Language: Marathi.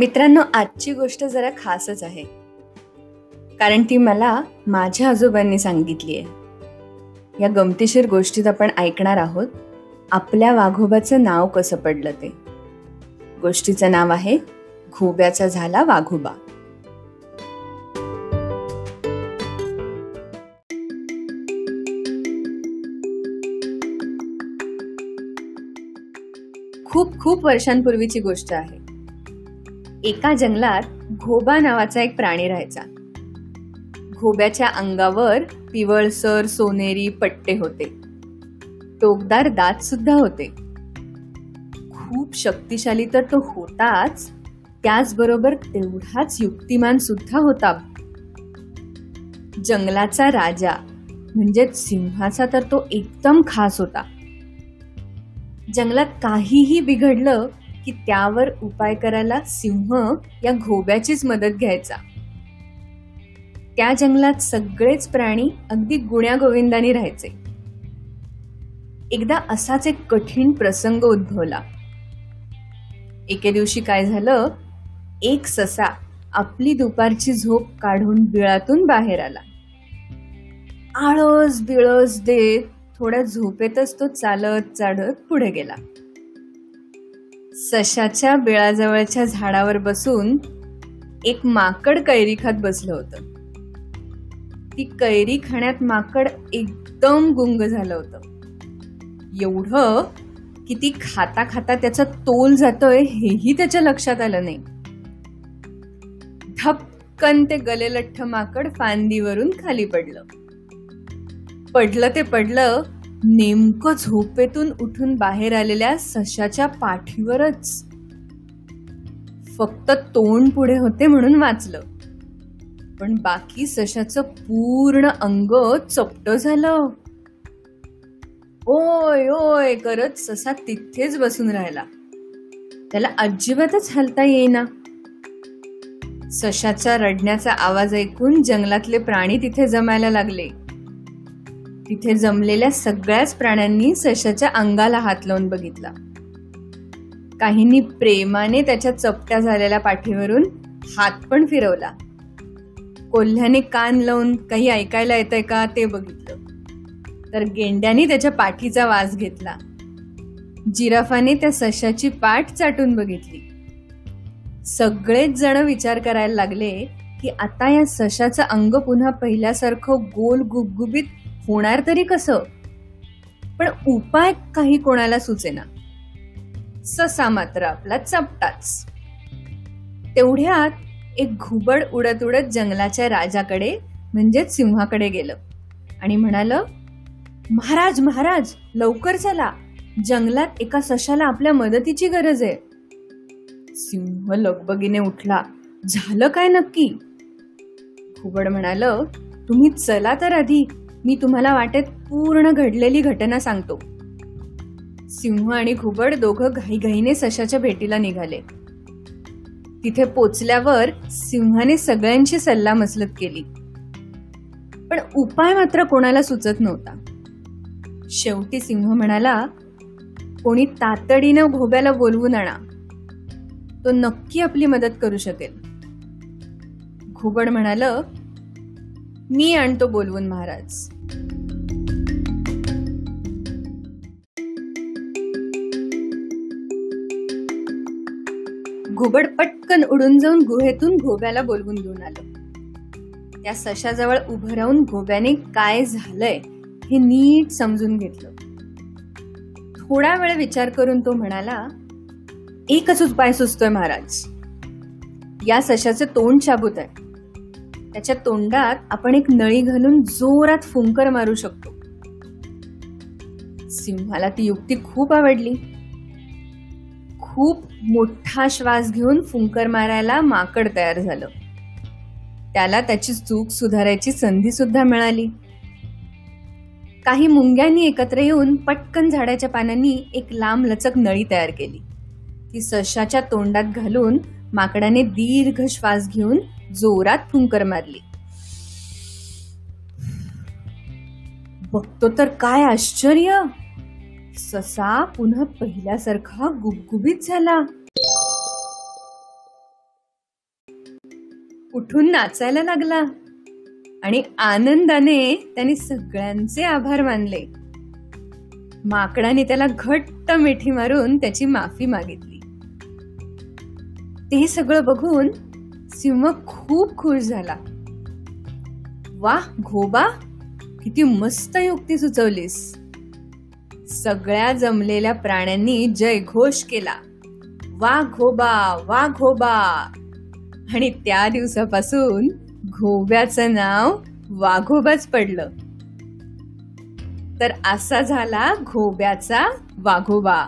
मित्रांनो आजची गोष्ट जरा खासच आहे. कारण ती मला माझ्या आजोबांनी सांगितली आहे. या गमतीशीर गोष्टीत आपण ऐकणार आहोत आपल्या वाघोबाचं नाव कसं पडलं ते. गोष्टीचं नाव आहे घोब्याचा झाला वाघोबा. खूप खूप वर्षांपूर्वीची गोष्ट आहे. एका जंगलात घोबा नावाचा एक प्राणी राहायचा. घोब्याच्या अंगावर पिवळसर सोनेरी पट्टे होते. टोकदार दात सुद्धा होते. खूप शक्तिशाली तर तो होताच त्याचबरोबर तेवढाच युक्तिमान सुद्धा होता. जंगलाचा राजा म्हणजे सिंहाचा तर तो एकदम खास होता. जंगलात काहीही बिघडलं की त्यावर उपाय करायला सिंह या घोब्याचीच मदत घ्यायचा. त्या जंगलात सगळेच प्राणी अगदी गुण्यागोविंदाने राहायचे. एकदा असाच एक कठीण प्रसंग उद्भवला. एके दिवशी काय झालं? एक ससा आपली दुपारची झोप काढून बिळातून बाहेर आला. आळस बिळस देत थोड्या झोपेतच तो चालत चाढत पुढे गेला. सशाच्या बिळाजवळच्या झाडावर बसून एक माकड कैरी खात बसलं होतं. ती कैरी खाण्यात माकड एकदम गुंग झालं होतं. एवढं की ती खाता खाता त्याचा तोल जातोय हेही त्याच्या लक्षात आलं नाही. धपकन ते गलेलठ्ठ माकड फांदीवरून खाली पडलं. पडलं ते पडलं नेमकं झोपेतून उठून बाहेर आलेल्या सशाच्या पाठीवरच. फक्त तोंड पुढे होते म्हणून वाचलं. पण बाकी सशाचं पूर्ण अंग चपट झालं. ओय ओय करत ससा तिथेच बसून राहिला. त्याला अजिबातच हलता येईना. सशाचा रडण्याचा आवाज ऐकून जंगलातले प्राणी तिथे जमायला लागले. तिथे जमलेल्या सगळ्याच प्राण्यांनी सशाच्या अंगाला हात लावून बघितला. काहींनी प्रेमाने त्याच्या चपट्या झालेल्या पाठीवरून हात पण फिरवला. कोल्ह्याने कान लावून काही ऐकायला येतंय का ते बघितलं. तर गेंड्याने त्याच्या पाठीचा वास घेतला. जिराफाने त्या सशाची पाठ चाटून बघितली. सगळेच जण विचार करायला लागले की आता या सशाचं अंग पुन्हा पहिल्यासारखं गोल गुबगुबीत होणार तरी कसं? पण उपाय काही कोणाला सुचेना. ससा मात्र आपला चपटाच. तेवढ्यात एक घुबड उडत उडत जंगलाच्या राजाकडे म्हणजेच सिंहाकडे गेलं. आणि म्हणाल महाराज महाराज लवकर चला. जंगलात एका सशाला आपल्या मदतीची गरज आहे. सिंह लगबगीने उठला. झालं काय नक्की? घुबड म्हणाल तुम्ही चला तर आधी. मी तुम्हाला वाटेत पूर्ण घडलेली घटना सांगतो. सिंह आणि घुबड दोघं घाईघाईने सशाच्या भेटीला निघाले. तिथे पोचल्यावर सिंहाने सगळ्यांची सल्ला मसलत केली. पण उपाय मात्र कोणाला सुचत नव्हता. शेवटी सिंह म्हणाला कोणी तातडीनं घोब्याला बोलवून आणा. तो नक्की आपली मदत करू शकेल. घुबड म्हणाल मी आणतो बोलवून महाराज. घुबड पटकन उडून जाऊन गुहेतून घोब्याला बोलवून घेऊन आलं. त्या सशाजवळ उभं राहून घोब्याने काय झालंय हे नीट समजून घेतलं. थोडा वेळ विचार करून तो म्हणाला एकच उपाय सुचतोय महाराज. या सशाचे तोंड शाबूत आहे. त्याच्या तोंडात आपण एक नळी घालून जोरात फुंकर मारू शकतो. सिंहाला ती युक्ती खूप आवडली. खूप मोठा श्वास घेऊन फुंकर मारायला माकड तयार झालं. त्याला त्याची चूक सुधारायची संधी सुद्धा मिळाली. काही मुंग्यांनी एकत्र येऊन पटकन झाडाच्या पानांनी एक लांब लचक नळी तयार केली. ती सशाच्या तोंडात घालून माकडाने दीर्घ श्वास घेऊन जोरात फुंकर मारली. बघतो तर काय आश्चर्य. ससा पुन्हा पहिल्यासारखा गुबगुबीत झाला. उठून नाचायला लागला आणि आनंदाने त्यांनी सगळ्यांचे आभार मानले. माकडाने त्याला घट्ट मिठी मारून त्याची माफी मागितली. ते सगळं बघून सिंह खूप खुश झाला. वा घोबा किती मस्त युक्ती सुचवलीस. सगळ्या जमलेल्या प्राण्यांनी जयघोष केला. वा घोबा वा घोबा. आणि त्या दिवसापासून घोब्याचं नाव वाघोबाच पडलं. तर असा झाला घोब्याचा वाघोबा